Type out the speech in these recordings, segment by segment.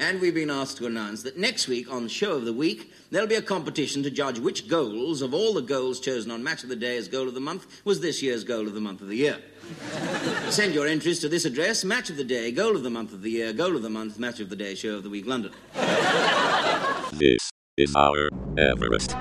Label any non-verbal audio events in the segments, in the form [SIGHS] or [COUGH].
And we've been asked to announce that next week on Show of the Week, there'll be a competition to judge which goals of all the goals chosen on Match of the Day as Goal of the Month was this year's Goal of the Month of the Year. Send your entries to this address Match of the Day, Goal of the Month of the Year, Goal of the Month, Match of the Day, Show of the Week, London. This is our Everest.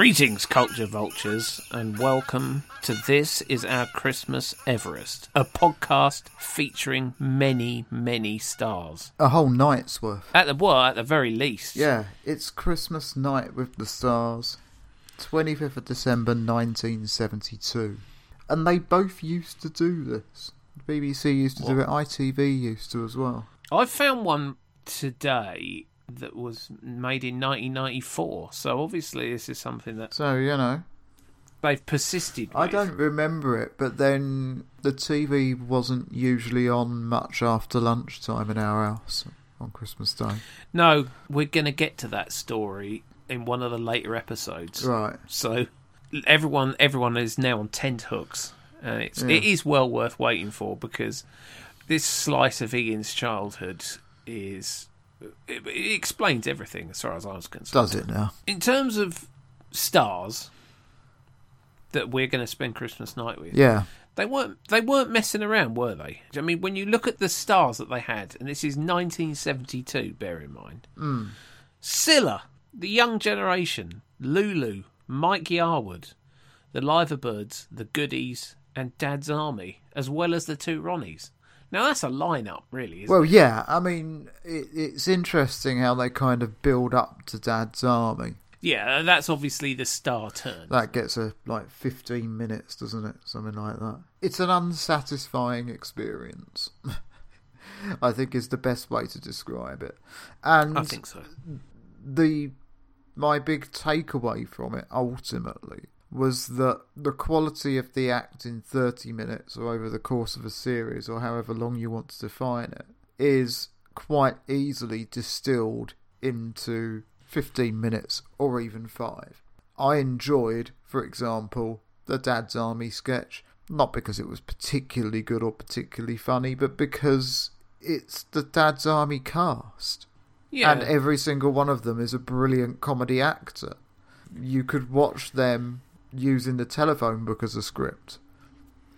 Greetings, culture vultures, and welcome to This Is Our Christmas Everest, a podcast featuring many, many stars. A whole night's worth. At the well, at the very least. Yeah, it's Christmas night with the stars, 25th of December 1972. And they both used to do this. BBC used to do it, ITV used to as well. I found one today that was made in 1994, so obviously this is something that So, you know, they've persisted with. I don't remember it, but then the TV wasn't usually on much after lunchtime in our house on Christmas Day. No, we're going to get to that story in one of the later episodes. Right. So everyone everyone is now on tent hooks. And it's Yeah. it is well worth waiting for because this slice of Ian's childhood is it, it explains everything as far as I was concerned. Does it now? In terms of stars that we're going to spend Christmas night with, Yeah. they weren't they weren't messing around, were they? I mean, when you look at the stars that they had, and this is 1972, bear in mind. Mm. Cilla, the young generation, Lulu, Mike Yarwood, the Liverbirds, the Goodies, and Dad's Army, as well as the two Ronnies. Now that's a lineup, really. Isn't Well, it? yeah, I mean, it, it's interesting how they kind of build up to Dad's Army. yeah, that's obviously the star turn. That gets a like 15 minutes, doesn't it? Something like that. It's an unsatisfying experience. [LAUGHS] I think is the best way to describe it. And I think so. the my big takeaway from it ultimately was that the quality of the act in 30 minutes or over the course of a series or however long you want to define it is quite easily distilled into 15 minutes or even 5. I enjoyed, for example, the Dad's Army sketch, not because it was particularly good or particularly funny, but because it's the Dad's Army cast Yeah, and every single one of them is a brilliant comedy actor. You could watch them using the telephone book as a script,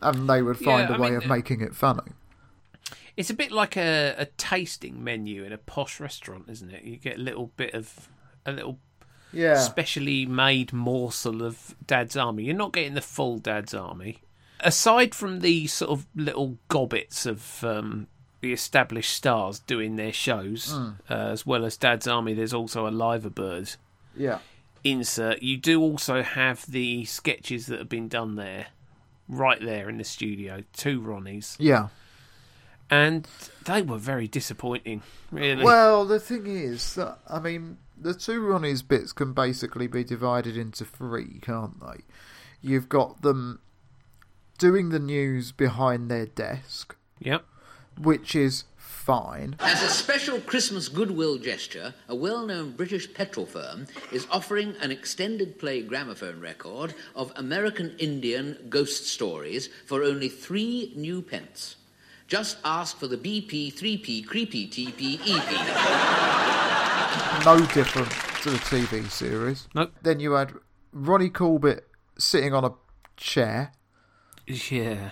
and they would find Yeah, a way mean, of making it funny. It's a bit like a, a tasting menu in a posh restaurant, isn't it? You get a little bit of a little Yeah, specially made morsel of Dad's Army. You're not getting the full Dad's Army. Aside from the sort of little gobbets of um, the established stars doing their shows, Hmm. uh, as well as Dad's Army, there's also a Liver Bird yeah, insert. You do also have the sketches that have been done there, right there in the studio. Two Ronnies, yeah. and they were very disappointing. Really. Well, the thing is that I mean, the two Ronnie's bits can basically be divided into three, can't they? You've got them doing the news behind their desk, yep. which is fine. As a special Christmas goodwill gesture, a well known British petrol firm is offering an extended play gramophone record of American Indian ghost stories for only three new pence. Just ask for the BP, 3P, Creepy TP, EP. no different to the TV series. Nope. Then you had Ronnie Corbett sitting on a chair Yeah.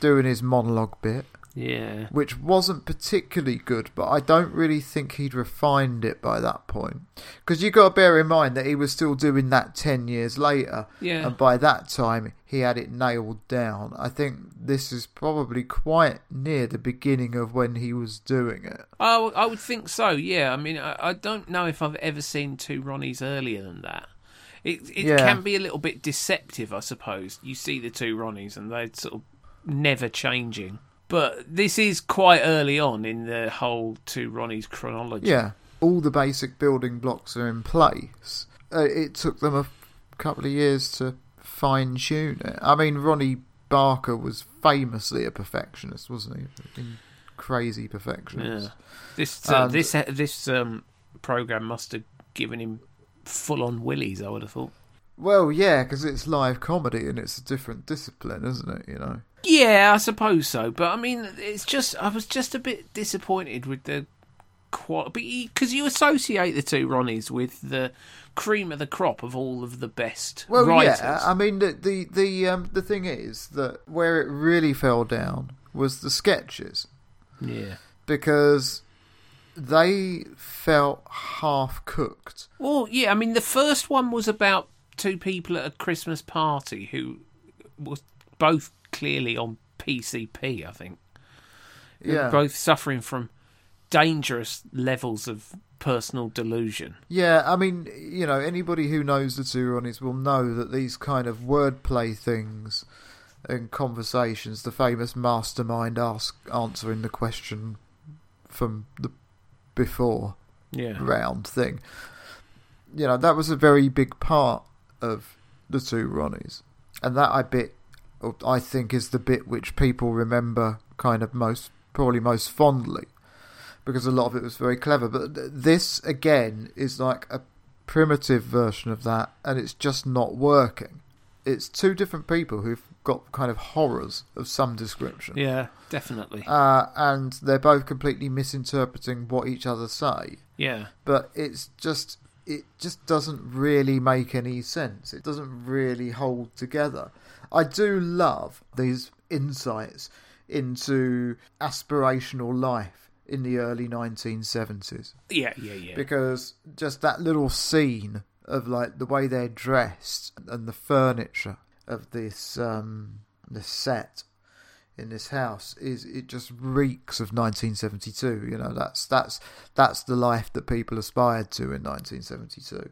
doing his monologue bit, Yeah. which wasn't particularly good, but I don't really think he'd refined it by that point. Because you got to bear in mind that he was still doing that 10 years later, Yeah. and by that time he had it nailed down. I think this is probably quite near the beginning of when he was doing it. Oh, I would think so. Yeah. I mean, I, I don't know if I've ever seen two Ronnies earlier than that. It it Yeah. can be a little bit deceptive, I suppose. You see the two Ronnies, and they're sort of never changing. But this is quite early on in the whole two Ronnies chronology. Yeah, all the basic building blocks are in place. Uh, it took them a couple of years to fine tune it. I mean, Ronnie Barker was famously a perfectionist, wasn't he? In crazy perfectionist. Yeah. This uh, And- this this um program must have given him full on willies. I would have thought. Well, yeah, because it's live comedy and it's a different discipline, isn't it? You know. Yeah, I suppose so. But I mean, it's just I was just a bit disappointed with the quality because you associate the two Ronnies with the cream of the crop of all of the best Well, writers. yeah. I mean, the the the um, the thing is that where it really fell down was the sketches yeah. because they felt half cooked. Well, yeah. I mean, the first one was about two people at a Christmas party who was both clearly on PCP. I think. Yeah. both suffering from dangerous levels of personal delusion. Yeah, I mean, you know, anybody who knows the two Ronnies will know that these kind of wordplay things and conversations, the famous mastermind ask answering the question from the before Yeah. round thing. You know, that was a very big part of the two Ronnies. And that I bit I think is the bit which people remember kind of most probably most fondly because a lot of it was very clever. But this again is like a primitive version of that, and it's just not working. It's two different people who've got kind of horrors of some description, Yeah, definitely. uh, and they're both completely misinterpreting what each other say. yeah. But it's just it just doesn't really make any sense. It doesn't really hold together. I do love these insights into aspirational life in the early 1970s Yeah, yeah, yeah. because just that little scene of like the way they're dressed and the furniture of this um this set in this house is it just reeks of 1972 you know that's that's that's the life that people aspired to in 1972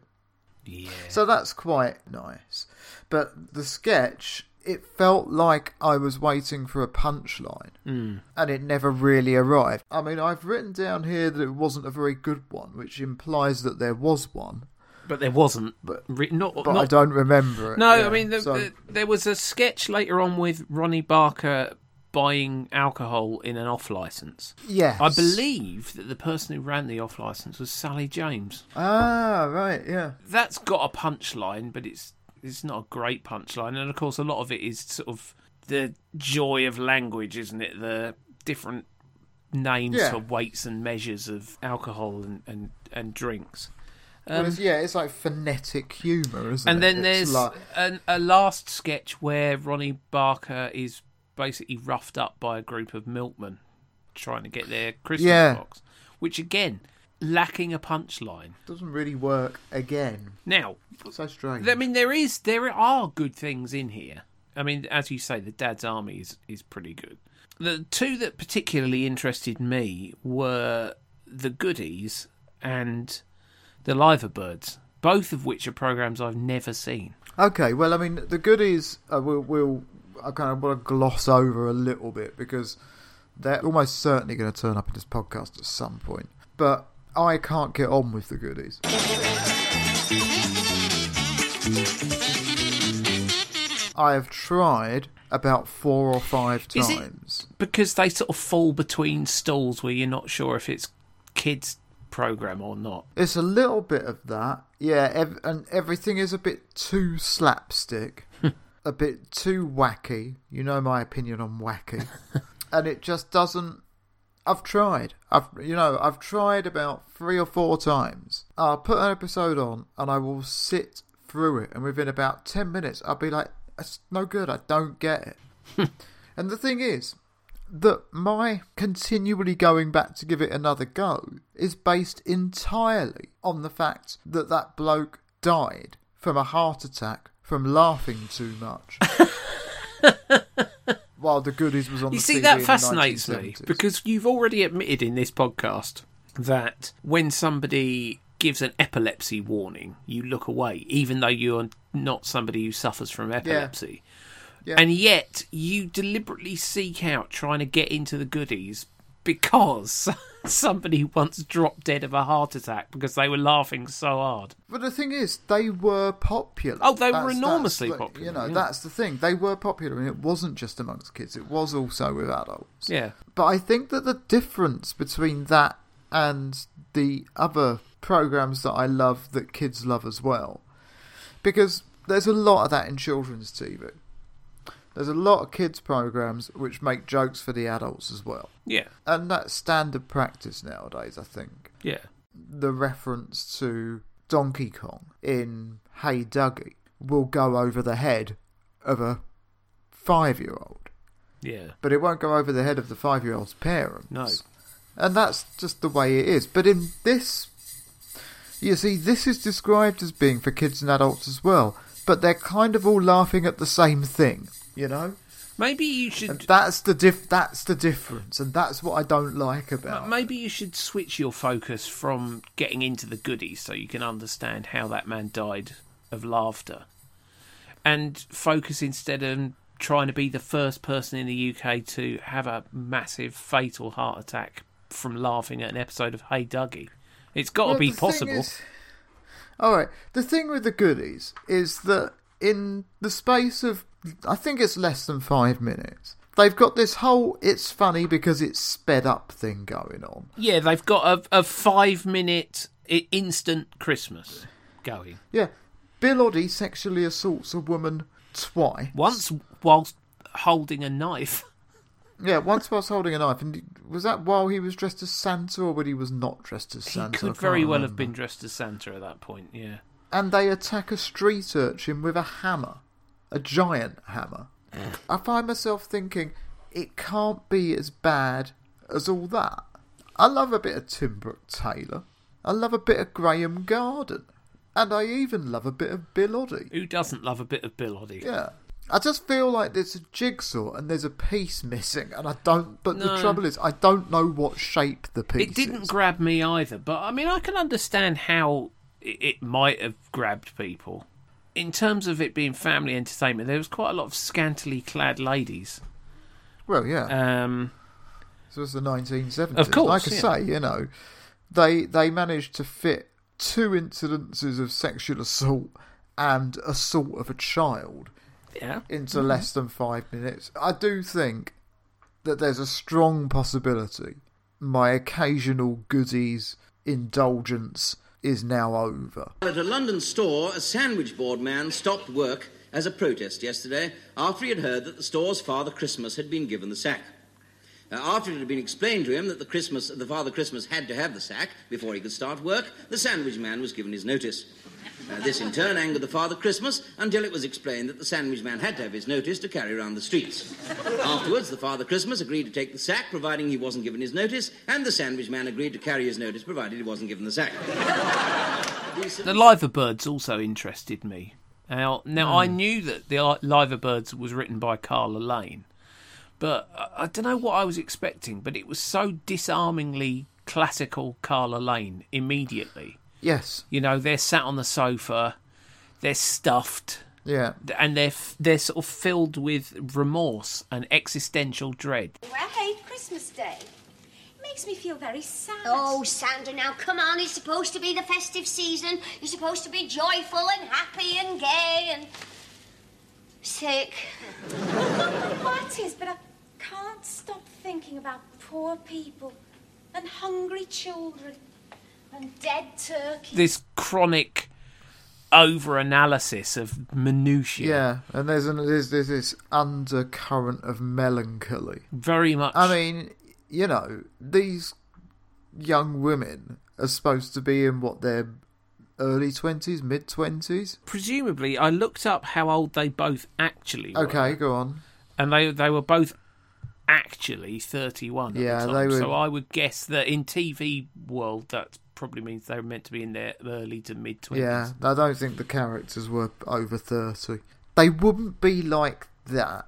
yeah. so that's quite nice but the sketch it felt like I was waiting for a punchline Mm. and it never really arrived. I mean, I've written down here that it wasn't a very good one, which implies that there was one, But there wasn't. But- Re- not, but I don't remember it. No, Yeah, I mean, the, so- the, there was a sketch later on with Ronnie Barker buying alcohol in an off license. yes, I believe that the person who ran the off license was Sally James. Ah, right, yeah, That's got a punchline, but it's it's not a great punchline. And of course, a lot of it is sort of the joy of language, isn't it? The different names Yeah. for weights and measures of alcohol and, and, and drinks. Well, Um, it's, yeah, it's like phonetic humour, isn't and it? And then It's there's like, an, a last sketch where Ronnie Barker is basically roughed up by a group of milkmen trying to get their Christmas Yeah. box, which again lacking a punchline. doesn't really work again. Now, So strange. I mean, there is there are good things in here. I mean, as you say, the Dad's Army is is pretty good. The two that particularly interested me were the Goodies and the Liverbirds, both of which are programs I've never seen. Okay, well, I mean, the goodies uh, we'll, we'll I kind of want to gloss over a little bit because they're almost certainly going to turn up in this podcast at some point. But I can't get on with the goodies. I have tried about four or five times. because they sort of fall between stalls where you're not sure if it's kids program or not. It's a little bit of that, yeah, ev- and everything is a bit too slapstick, [LAUGHS] a bit too wacky. You know my opinion on wacky, [LAUGHS] and it just doesn't. I've tried. I've you know I've tried about three or four times. I'll put an episode on and I will sit through it, and within about ten minutes I'll be like, "It's no good. I don't get it." [LAUGHS] and the thing is, that my continually going back to give it another go is based entirely on the fact that that bloke died from a heart attack from laughing too much. [LAUGHS] While the goodies was on You the see, TV that fascinates me because you've already admitted in this podcast that when somebody gives an epilepsy warning, you look away, even though you're not somebody who suffers from epilepsy. Yeah. And yet, you deliberately seek out trying to get into the goodies because [LAUGHS] somebody once dropped dead of a heart attack because they were laughing so hard. But the thing is, they were popular. Oh, they were enormously popular, You know, yeah. that's the thing. They were popular, and it wasn't just amongst kids. It was also with adults. Yeah. But I think that the difference between that and the other programs that I love that kids love as well, because there's a lot of that in children's TV. There's a lot of kids programs which make jokes for the adults as well, Yeah. and that's standard practice nowadays. I think Yeah. the reference to Donkey Kong in Hey Duggee will go over the head of a five-year-old, Yeah. but it won't go over the head of the five-year-old's parents. No. And that's just the way it is. But in this, you see, this is described as being for kids and adults as well. But they're kind of all laughing at the same thing, you know. Maybe you And should. that's the diff. That's the difference, and that's what I don't like about. Maybe you should switch your focus from getting into the goodies so you can understand how that man died of laughter, and focus instead on trying to be the first person in the UK to have a massive fatal heart attack from laughing at an episode of Hey Duggee. It's got to Well, be possible. is- all right. The thing with the goodies is that in the space of, I think it's less than five minutes, they've got this whole "it's funny because it's sped up" thing going on. Yeah, they've got a, a five minute instant Christmas going. Yeah, Bill Oddie sexually assaults a woman twice. Once whilst holding a knife. Yeah, once whilst holding a knife. And was that while he was dressed as Santa or when he was not dressed as Santa? He could very well have been dressed as Santa at that point, yeah. And they attack a street urchin with a hammer, a giant hammer. I find myself thinking, it can't be as bad as all that. I love a bit of Tim Brooke Taylor. I love a bit of Graeme Garden. And I even love a bit of Bill Oddie. Who doesn't love a bit of Bill Oddie? Yeah. I just feel like there's a jigsaw and there's a piece missing, and I don't. But the trouble is, I don't know what shape the piece It didn't is. grab me either, but I mean, I can understand how it might have grabbed people. In terms of it being family entertainment, there was quite a lot of scantily clad ladies. well, yeah. Um, So it's the 1970s. Of course, like I yeah. say, you know, they they managed to fit two incidences of sexual assault and assault of a child yeah. into less than five minutes. I do think that there's a strong possibility my occasional goodies indulgence is now over. At a London store, a sandwich board man stopped work as a protest yesterday after he had heard that the store's Father Christmas had been given the sack. Uh, after it had been explained to him that the Christmas, the Father Christmas had to have the sack before he could start work, the sandwich man was given his notice. Uh, this in turn angered the Father Christmas until it was explained that the sandwich man had to have his notice to carry around the streets. Afterwards, the Father Christmas agreed to take the sack, providing he wasn't given his notice, and the sandwich man agreed to carry his notice, provided he wasn't given the sack. The Liver Birds also interested me. Now, now Hmm. I knew that the Li- Liver Birds was written by Carla Lane, but I, I don't know what I was expecting. But it was so disarmingly classical Carla Lane immediately. Yes, You know, they're sat on the sofa, they're stuffed, yeah. and they're f- they're sort of filled with remorse and existential dread. I hate Christmas Day. It makes me feel very sad. Oh, Sandra, now come on. It's supposed to be the festive season. You're supposed to be joyful and happy and gay and sick. [LAUGHS] That is, but I can't stop thinking about poor people and hungry children and dead turkeys. This chronic over analysis of minutiae. Yeah, and there's an, there's, there's this undercurrent of melancholy. Very much. I mean, you know, these young women are supposed to be in what their early twenties, mid twenties. presumably, I looked up how old they both actually were. Okay, go on. and they they were both actually 31 at Yeah, the time. they were- So I would guess that in TV world that probably means they were meant to be in their early to mid 20s. Yeah, I don't think the characters were over thirty. They wouldn't be like that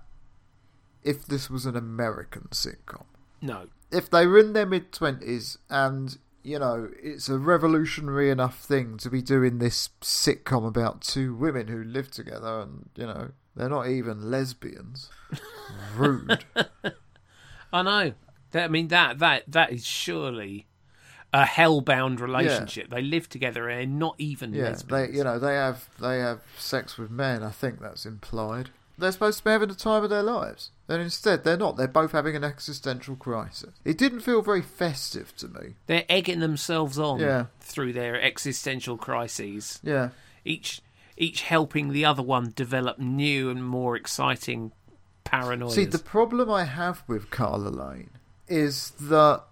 if this was an American sitcom. No. if they were in their mid twenties and you know it's a revolutionary enough thing to be doing this sitcom about two women who live together and you know they're not even lesbians. [LAUGHS] Rude. I know. That, I mean that that that is surely a hellbound relationship. They live together and they're not even Yeah, lesbians. they you know they have they have sex with men. I think that's implied. They're supposed to be having the time of their lives, and instead they're not. They're both having an existential crisis. It didn't feel very festive to me. They're egging themselves on Yeah. through their existential crises. Yeah, Each each helping the other one develop new and more exciting paranoias. See, the problem I have with Carla Lane is that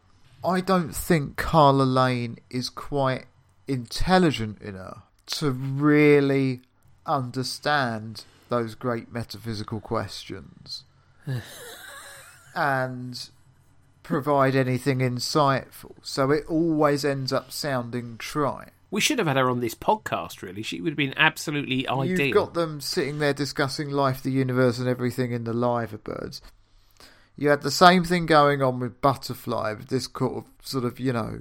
I don't think Carla Lane is quite intelligent enough to really understand those great metaphysical questions [LAUGHS] and provide anything insightful. So it always ends up sounding trite. we should have had her on this podcast. Really, she would have been absolutely ideal. You've got them sitting there discussing life, the universe, and everything in the liver birds. You had the same thing going on with Butterfly, with this sort of, sort of you know,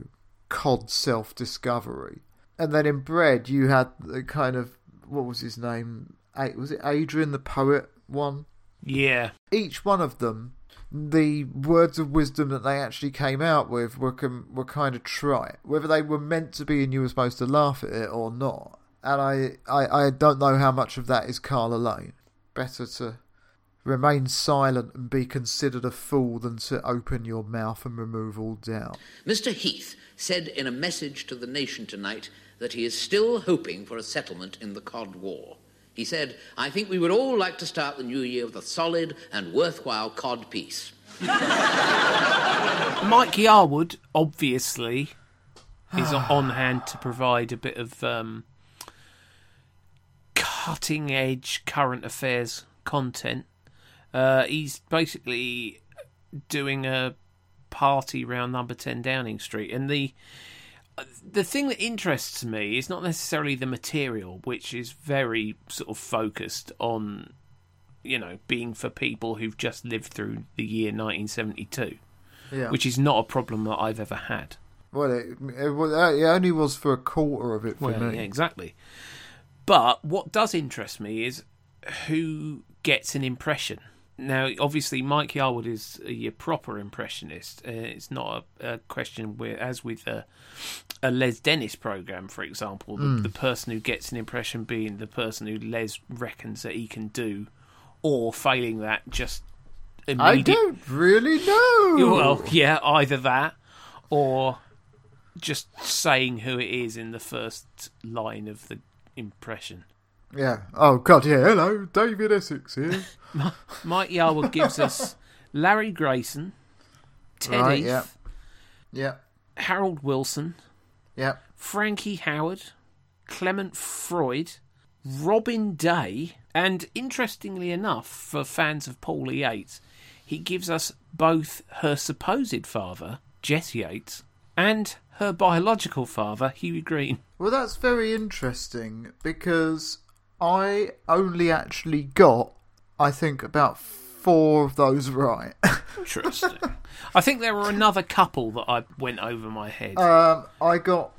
cod self discovery. And then in Bread, you had the kind of, what was his name? A- Was it Adrian the poet one? yeah, Each one of them, the words of wisdom that they actually came out with were were kind of trite, whether they were meant to be and you were supposed to laugh at it or not. And I, I, I don't know how much of that is Carla Lane. Better to remain silent and be considered a fool than to open your mouth and remove all doubt. Mr. Heath said in a message to the nation tonight that he is still hoping for a settlement in the Cod War. He said, I think we would all like to start the new year with a solid and worthwhile cod peace. [LAUGHS] Mike Yarwood obviously is on hand to provide a bit of um, cutting edge current affairs content. Uh, he's basically doing a party round number 10 Downing Street and the the thing that interests me is not necessarily the material which is very sort of focused on you know being for people who've just lived through the year 1972 Yeah. which is not a problem that I've ever had. well, it, it, it only was for a quarter of it for Well, me. yeah, exactly. But what does interest me is who gets an impression. Now, obviously, Mike Yarwood is a proper impressionist. Uh, it's not a, a question where, as with a, a Les Dennis program, for example, the, the person who gets an impression being the person who Les reckons that he can do, or failing that, just I don't really know. Well, yeah, either that or just saying who it is in the first line of the impression. Yeah. Oh God. Yeah. Hello, David Essex here. [LAUGHS] Mike Yarwood gives us Larry Grayson, Teddy, Right, yeah. yeah. Harold Wilson, Yeah. Frankie Howerd, Clement Freud, Robin Day, and interestingly enough, for fans of Paula Yates, he gives us both her supposed father, Jess Yates, and her biological father, Hughie Green. Well, that's very interesting because I only actually got, I think, about four of those right. [LAUGHS] Interesting. I think there were another couple that I went over my head. um, I got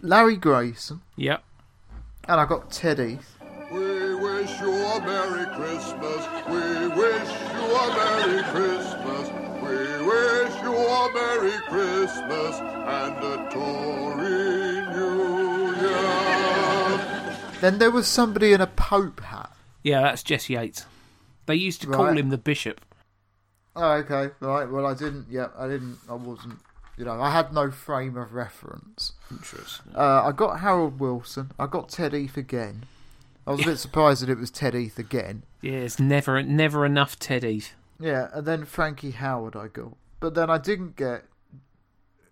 Larry Grayson yep. and I got Ted Heath. We wish you a Merry Christmas. We wish you a Merry Christmas. We wish you a Merry Christmas and a Tory Then there was somebody in a Pope hat. Yeah, that's Jess Yates. They used to call Right. him the bishop. Oh, okay, right. Well, I didn't. Yeah, I didn't. I wasn't. You know, I had no frame of reference. Interesting. Uh, I got Harold Wilson. I got Ted Heath again. I was a bit [LAUGHS] surprised that it was Ted Heath again. Yeah, it's never never enough Ted Heath. Yeah, and then Frankie Howerd I got. But then I didn't get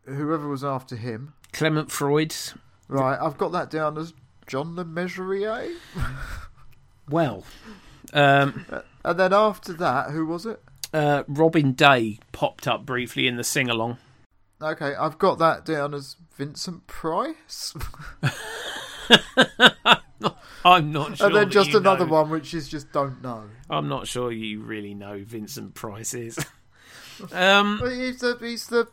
whoever was after him. Clement Freud. Right, I've got that down as John Le Mesurier. Well, um, And then after that, who was it? uh, Robin Day popped up briefly in the sing along. Okay, I've got that down as Vincent Price. [LAUGHS] I'm not sure. and then that just you another know. one, which is just don't know. I'm not sure you really know who Vincent Price is. [LAUGHS] um, he's the he's the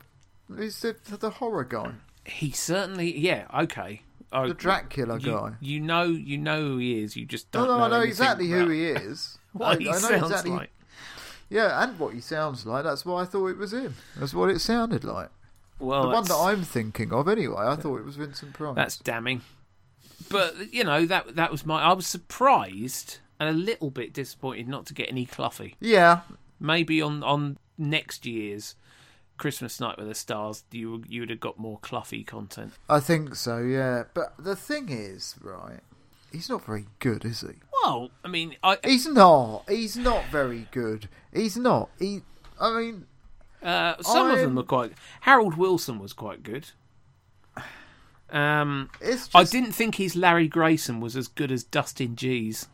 he's the, the horror guy, he certainly, yeah, okay. Oh, the Dracula you, guy. you know, you know who he is. You just No, don't no, I know exactly who he [LAUGHS] is. What I, he I know sounds exactly. like. Yeah, and what he sounds like. That's why I thought it was him. That's what it sounded like. Well, the one that I'm thinking of, anyway. I thought it was Vincent Price. That's damning. But you know that that was my. I was surprised and a little bit disappointed not to get any Cloughie. yeah, Maybe on on next year's Christmas Night with the Stars, you you would have got more Cloughie content. I think so. Yeah, but the thing is, right? He's not very good, is he? Well, I mean, I He's not. He's not very good. He's not. He. I mean, uh, some of them I'm- were quite. Harold Wilson was quite good. Um, just I didn't think his Larry Grayson was as good as Dustin Gee's.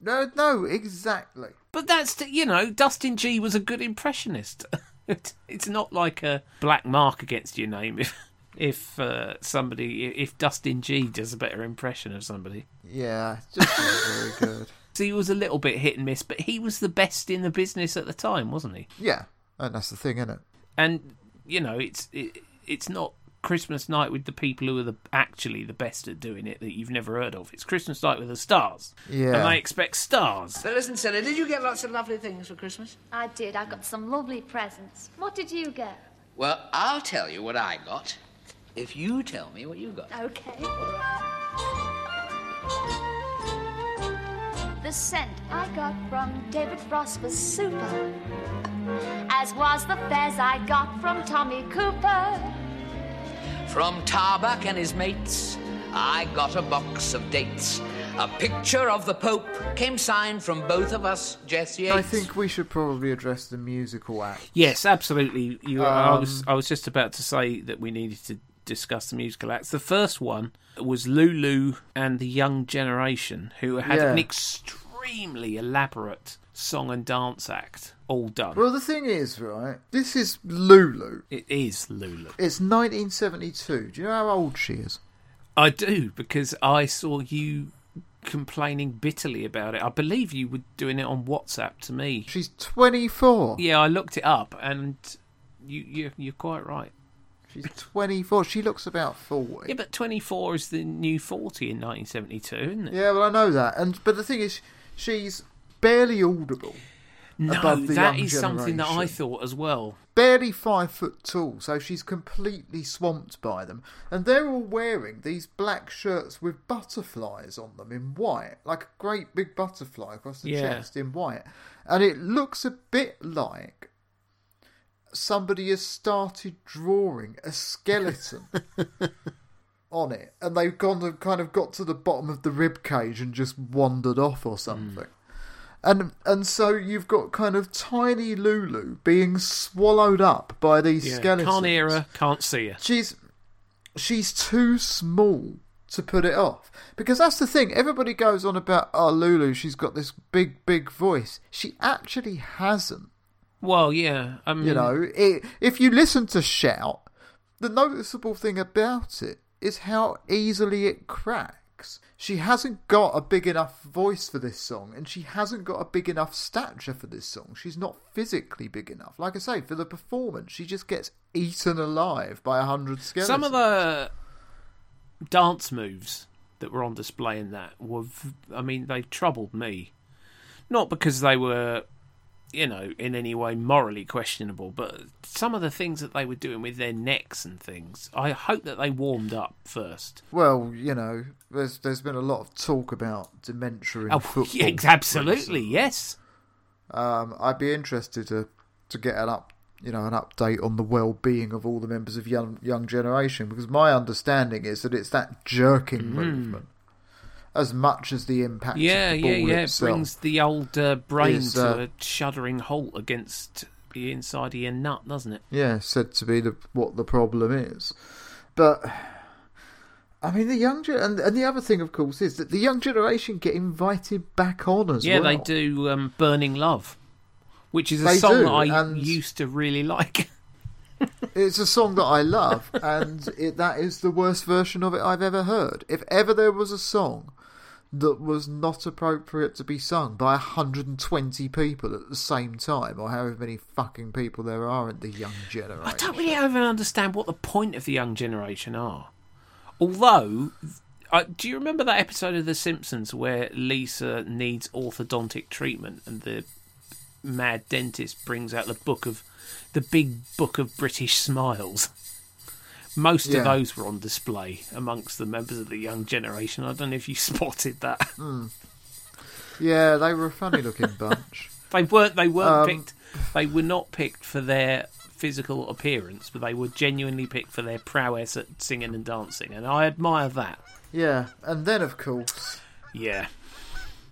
no, no, exactly. But that's you know Dustin Gee was a good impressionist. [LAUGHS] It- [LAUGHS] it's not like a black mark against your name if if uh, somebody if Dustin Gee does a better impression of somebody. Yeah, just not very good. [LAUGHS] So he was a little bit hit and miss, but he was the best in the business at the time, wasn't he? Yeah, and that's the thing, isn't it? And you know it's it, it's not Christmas night with the people who are the actually the best at doing it that you've never heard of. It's Christmas night with the stars, Yeah. and they expect stars. So listen, Sarah, did you get lots of lovely things for Christmas? I did. I got some lovely presents. What did you get? Well, I'll tell you what I got if you tell me what you got. Okay. The scent I got from David Frost was super, as was the fez I got from Tommy Cooper. From Tarbuck and his mates, I got a box of dates. A picture of the Pope came signed from both of us, Jess Yates. I think we should probably address the musical act. Yes, absolutely. You, I Um, was I was just about to say that we needed to discuss the musical acts. The first one was Lulu and the Young Generation, who had Yeah. an extremely elaborate song and dance act all done. Well, the thing is, right? This is Lulu. it is Lulu. It's 1972. Do you know how old she is? I do because I saw you complaining bitterly about it. I believe you were doing it on WhatsApp to me. She's 24. Yeah, I looked it up, and you you you're quite right. She's 24. She looks about 40. Yeah, but 24 is the new 40 in 1972, isn't it? Yeah, well, I know that. And but the thing is, she's barely audible. No, that is something that I thought as well. Barely five foot tall, so she's completely swamped by them. And they're all wearing these black shirts with butterflies on them in white, like a great big butterfly across the Yeah. chest in white. And it looks a bit like somebody has started drawing a skeleton [LAUGHS] on it, and they've gone and kind of got to the bottom of the rib cage and just wandered off or hmm. something. And and so you've got kind of tiny Lulu being swallowed up by these Yeah, skeletons. can't hear her, can't see her. She's she's too small to put it off because that's the thing. Everybody goes on about oh Lulu, she's got this big big voice. She actually hasn't. Well, yeah, I mean, You know, it, if you listen to Shout, the noticeable thing about it is how easily it cracks. She hasn't got a big enough voice for this song, and she hasn't got a big enough stature for this song. She's not physically big enough. Like I say, for the performance, she just gets eaten alive by a hundred skeletons. some of the dance moves that were on display in that were, I mean, they troubled me. Not because they were, you know, in any way morally questionable, but some of the things that they were doing with their necks and things. I hope that they warmed up first. Well, you know, there's there's been a lot of talk about dementia in Oh, [LAUGHS] football. yeah, absolutely, yes. Um, I'd be interested to to get an up, you know, an update on the well-being of all the members of young young generation because my understanding is that it's that jerking movement as much as the impact. Yeah, of the yeah, yeah. It brings the old uh, brain is, to uh, a shuddering halt against the inside of your nut, doesn't it? Yeah, said to be the what the problem is, but. I mean, the young and, and the other thing, of course, is that the young generation get invited back on as Yeah, well. Yeah, they do um, "Burning Love," which is a They song do, that I used to really like. [LAUGHS] It's a song that I love, and it, that is the worst version of it I've ever heard. If ever there was a song that was not appropriate to be sung by 120 people at the same time, or however many fucking people there are in the young generation. I don't really even understand what the point of the young generation are. Although, uh, do you remember that episode of The Simpsons where Lisa needs orthodontic treatment and the mad dentist brings out the book of the big book of British smiles. Most Yeah. of those were on display amongst the members of the young generation. I don't know if you [LAUGHS] spotted that. Yeah, they were a funny looking [LAUGHS] bunch. They weren't. They weren't Um, picked. They were not picked for their physical appearance, but they were genuinely picked for their prowess at singing and dancing, and I admire that. Yeah, and then of course Yeah.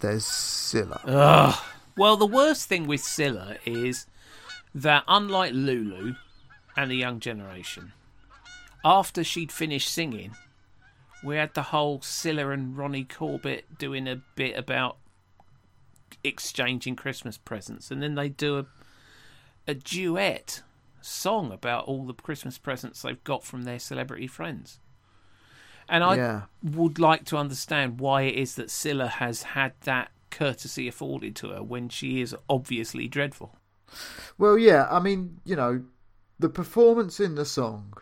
there's Cilla. Ugh. Well, the worst thing with Cilla is that, unlike Lulu and the young generation, after she'd finished singing, we had the whole Cilla and Ronnie Corbett doing a bit about exchanging Christmas presents, and then they do a a duet song about all the Christmas presents they've got from their celebrity friends. And I Yeah. would like to understand why it is that Cilla has had that courtesy afforded to her when she is obviously dreadful. Well, yeah, I mean, you know, the performance in the song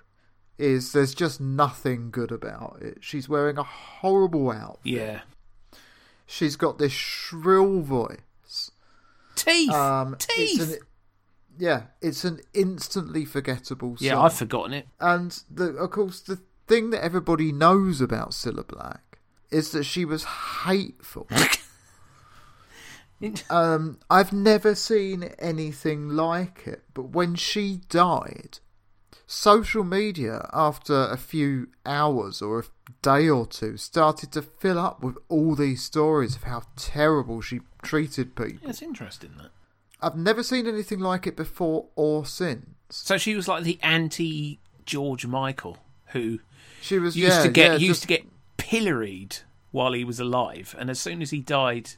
is there's just nothing good about it. She's wearing a horrible outfit. Yeah. She's got this shrill voice. Teeth! Um, Teeth! It's an, yeah, it's an instantly forgettable song. yeah, I've forgotten it. And the, of course, the thing that everybody knows about Cilla Black is that she was hateful. [LAUGHS] um, I've never seen anything like it. But when she died, social media, after a few hours or a day or two, started to fill up with all these stories of how terrible she treated people. It's interesting that. I've never seen anything like it before or since. So she was like the anti George Michael who She was used yeah, to get yeah, used just- to get pilloried while he was alive, and as soon as he died,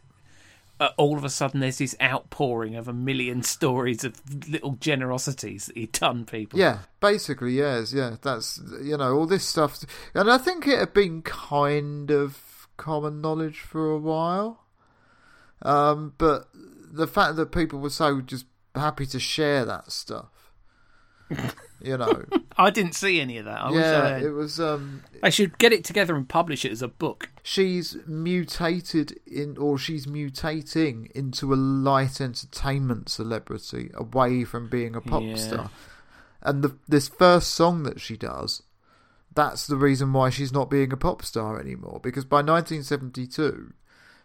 uh, all of a sudden there's this outpouring of a million [LAUGHS] stories of little generosities that he'd done people. Yeah, basically, yes, yeah. That's you know all this stuff, and I think it had been kind of common knowledge for a while. Um, but the fact that people were so just happy to share that stuff, [LAUGHS] you know, I didn't see any of that. I I yeah, had. it was. Um, They should get it together and publish it as a book. She's mutated in, or she's mutating into a light entertainment celebrity away from being a pop Yeah. star. And the, this first song that she does, that's the reason why she's not being a pop star anymore. Because by 1972,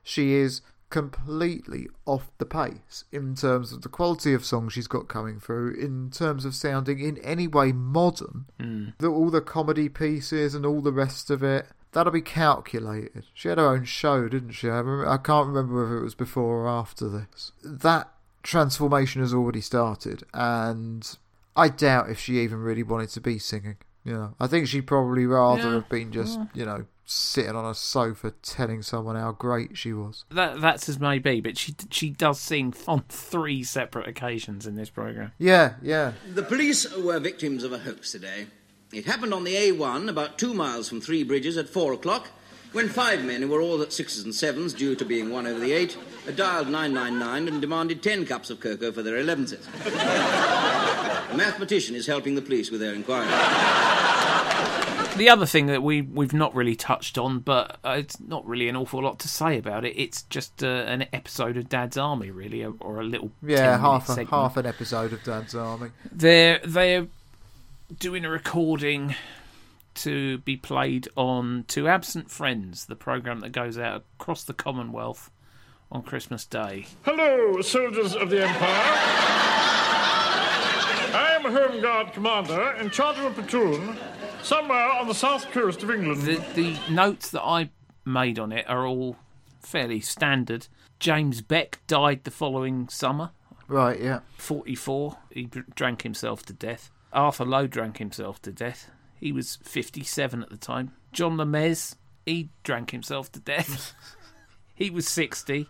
she is completely off the pace in terms of the quality of songs she's got coming through, in terms of sounding in any way modern. Hmm. The, all the comedy pieces and all the rest of it. That'll be calculated. She had her own show, didn't she? I, remember, I can't remember whether it was before or after this. That transformation has already started, and I doubt if she even really wanted to be singing. You know, I think she'd probably rather Yeah. have been just, you know, sitting on a sofa telling someone how great she was. That that's as may be, but she she does sing on three separate occasions in this program. Yeah, yeah. The police were victims of a hoax today. It happened on the A1, about two miles from Three Bridges at four o'clock, when five men who were all at sixes and sevens, due to being one over the eight, dialed 999 and demanded ten cups of cocoa for their elevenses. a mathematician is helping the police with their inquiry. The other thing that we we've not really touched on, but uh, it's not really an awful lot to say about it. It's just uh, an episode of Dad's Army, really, or- or a little Yeah, half a, segment. half an episode of Dad's Army. They're they're doing a recording to be played on To Absent Friends, the program that goes out across the Commonwealth on Christmas Day. Hello, soldiers of the Empire. I am a Home Guard commander in charge of a platoon somewhere on the south coast of England. The the notes that I made on it are all fairly standard. James Beck died the following summer, Right, yeah. 44. He drank himself to death. Arthur Lowe drank himself to death. He was 57 at the time. John Lemez, he drank himself to death. [LAUGHS] he was 60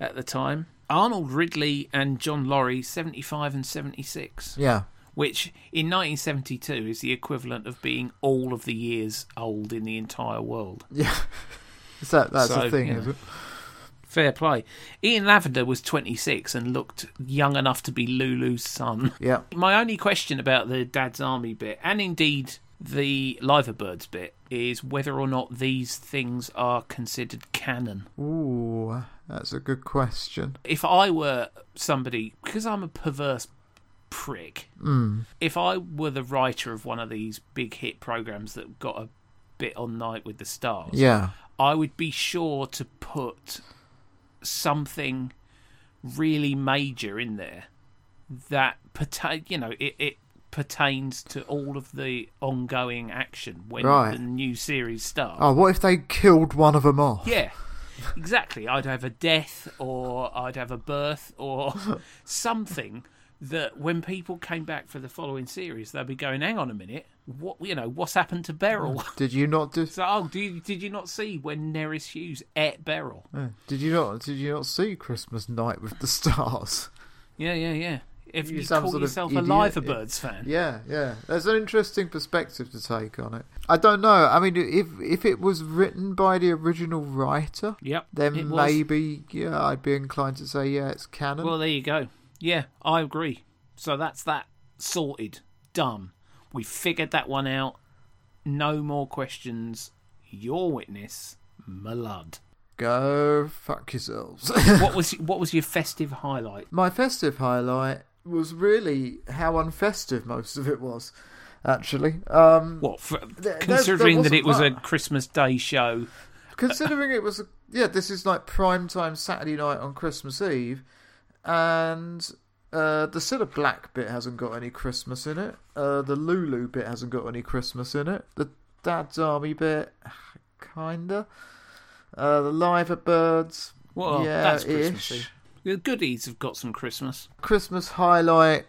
at the time. Arnold Ridley and John Laurie, 75 and 76. Yeah. Which in 1972 is the equivalent of being all of the years old in the entire world. Yeah. [LAUGHS] That, that's So, the thing, you is it? Fair play. Ian Lavender was 26 and looked young enough to be Lulu's son. Yeah. My only question about the Dad's Army bit, and indeed the Liverbirds bit, is whether or not these things are considered canon. Ooh. That's a good question. If I were somebody, because I'm a perverse prick, Mm. if I were the writer of one of these big hit programs that got a bit on Night with the Stars, Yeah. I would be sure to put something really major in there that pertain, you know, it, it pertains to all of the ongoing action when Right. the new series starts. Oh, what if they killed one of them off? Yeah, exactly. I'd have a death, or I'd have a birth, or [LAUGHS] something that when people came back for the following series, they'd be going, "Hang on a minute, what? You know, what's happened to Beryl?" [LAUGHS] Did you not do? [LAUGHS] So, oh, did you, did you not see when Nerys Hughes ate Beryl? Yeah. Did you not? Did you not see Christmas Night with the [LAUGHS] Stars? Yeah, yeah, yeah. If you, some call sort of yourself a idiot. Liverbirds fan, Yeah, yeah. There's an interesting perspective to take on it. I don't know. I mean, if if it was written by the original writer, Yep, then it was. maybe yeah, I'd be inclined to say yeah, it's canon. Well, there you go. Yeah, I agree. So that's that sorted, done. We figured that one out. No more questions. Your witness, Malud. Go fuck yourselves. [LAUGHS] what was what was your festive highlight? My festive highlight was really how unfestive most of it was. Actually, um, What, for, there- considering there that it was a Christmas Day show? considering it was a, yeah, this is like prime time Saturday night on Christmas Eve, and uh, the Cilla Black bit hasn't got any Christmas in it. Uh, the Lulu bit hasn't got any Christmas in it. The Dad's Army bit, [SIGHS] kinda. Uh, the Liver Birds, Well, yeah, that's. Christmassy. The goodies have got some Christmas. Christmas highlight,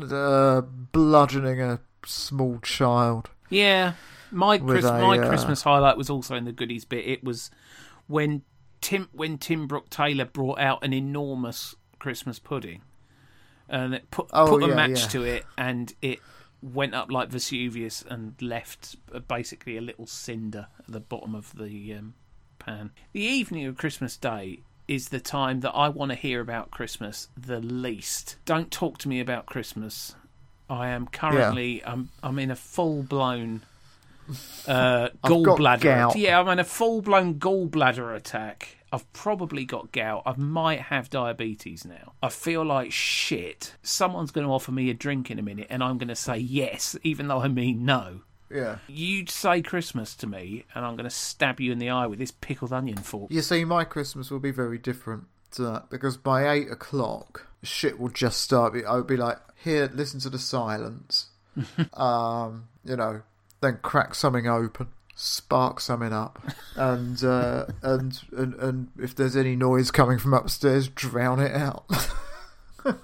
uh, bludgeoning a small child. Yeah, my Chris- a, my uh, Christmas highlight was also in the goodies bit. It was when Tim when Tim Brooke Taylor brought out an enormous Christmas pudding, and it put Oh, put a match yeah. to it, and it went up like Vesuvius and left basically a little cinder at the bottom of the um, pan. The evening of Christmas Day is the time that I want to hear about Christmas the least. Don't talk to me about Christmas. I am currently I'm I'm in a full blown [LAUGHS] uh, gallbladder. Yeah, I'm in a full blown gallbladder attack. I've probably got gout. I might have diabetes now. I feel like shit. Someone's going to offer me a drink in a minute, and I'm going to say yes, even though I mean no. Yeah. You'd say Christmas to me, and I'm going to stab you in the eye with this pickled onion fork. You see, my Christmas will be very different to that because by eight o'clock, shit will just start. I would be like, here, listen to the silence. [LAUGHS] um, you know, then crack something open, spark something up, and uh, and and and if there's any noise coming from upstairs, drown it out. [LAUGHS]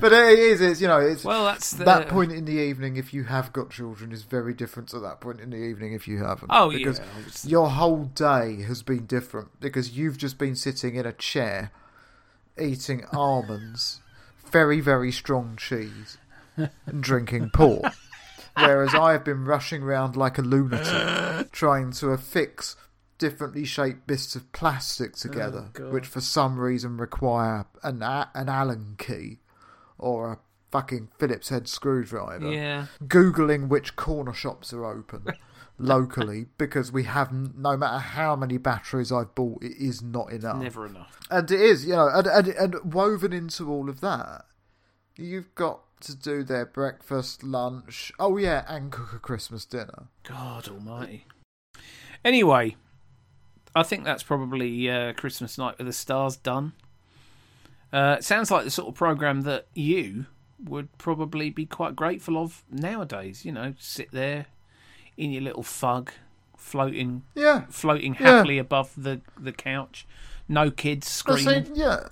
But it is, it's you know, it's Well, that's the- that point in the evening. If you have got children, is very different to that point in the evening if you haven't. Oh, yeah, because obviously. your whole day has been different because you've just been sitting in a chair, eating almonds, very very strong cheese, and drinking port. Whereas I have been rushing around like a lunatic, [LAUGHS] trying to affix differently shaped bits of plastic oh, together, God. which for some reason require an an Allen key or a fucking Phillips head screwdriver. Yeah. Googling which corner shops are open [LAUGHS] locally because we have no matter how many batteries I've bought, it is not enough. Never enough. And it is, you know, and, and, and woven into all of that, you've got to do their breakfast, lunch, oh yeah, and cook a Christmas dinner. God almighty. Anyway, I think that's probably uh, Christmas night with the stars done. Uh, it sounds like the sort of program that you would probably be quite grateful of nowadays. You know, sit there in your little fug, floating, Yeah. floating Yeah. happily above the the couch. No kids screaming. yeah.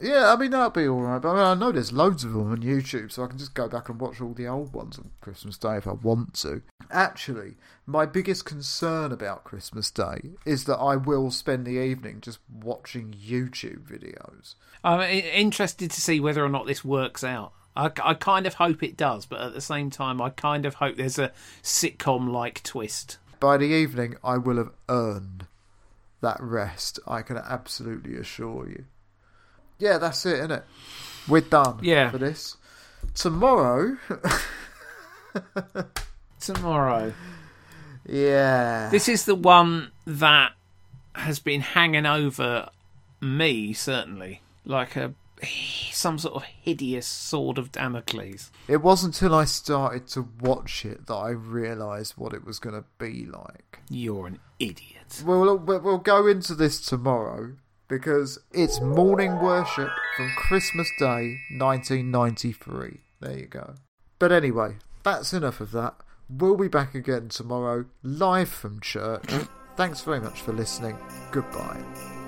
Yeah, I mean, that'd be alright. But I, mean, I know there's loads of them on YouTube, so I can just go back and watch all the old ones on Christmas Day if I want to. Actually, my biggest concern about Christmas Day is that I will spend the evening just watching YouTube videos. I'm uh, interested to see whether or not this works out. I, I kind of hope it does, but at the same time, I kind of hope there's a sitcom like twist. By the evening, I will have earned that rest. I can absolutely assure you. Yeah, that's it, isn't it. We're done Yeah. for this. Tomorrow, [LAUGHS] Tomorrow. yeah. This is the one that has been hanging over me certainly like a some sort of hideous sword of Damocles. It wasn't until I started to watch it that I realised what it was going to be like. You're an idiot. We'll, we'll we'll go into this tomorrow because it's morning worship from Christmas Day 1993. There you go. But anyway, that's enough of that. We'll be back again tomorrow, live from church. Thanks very much for listening. Goodbye.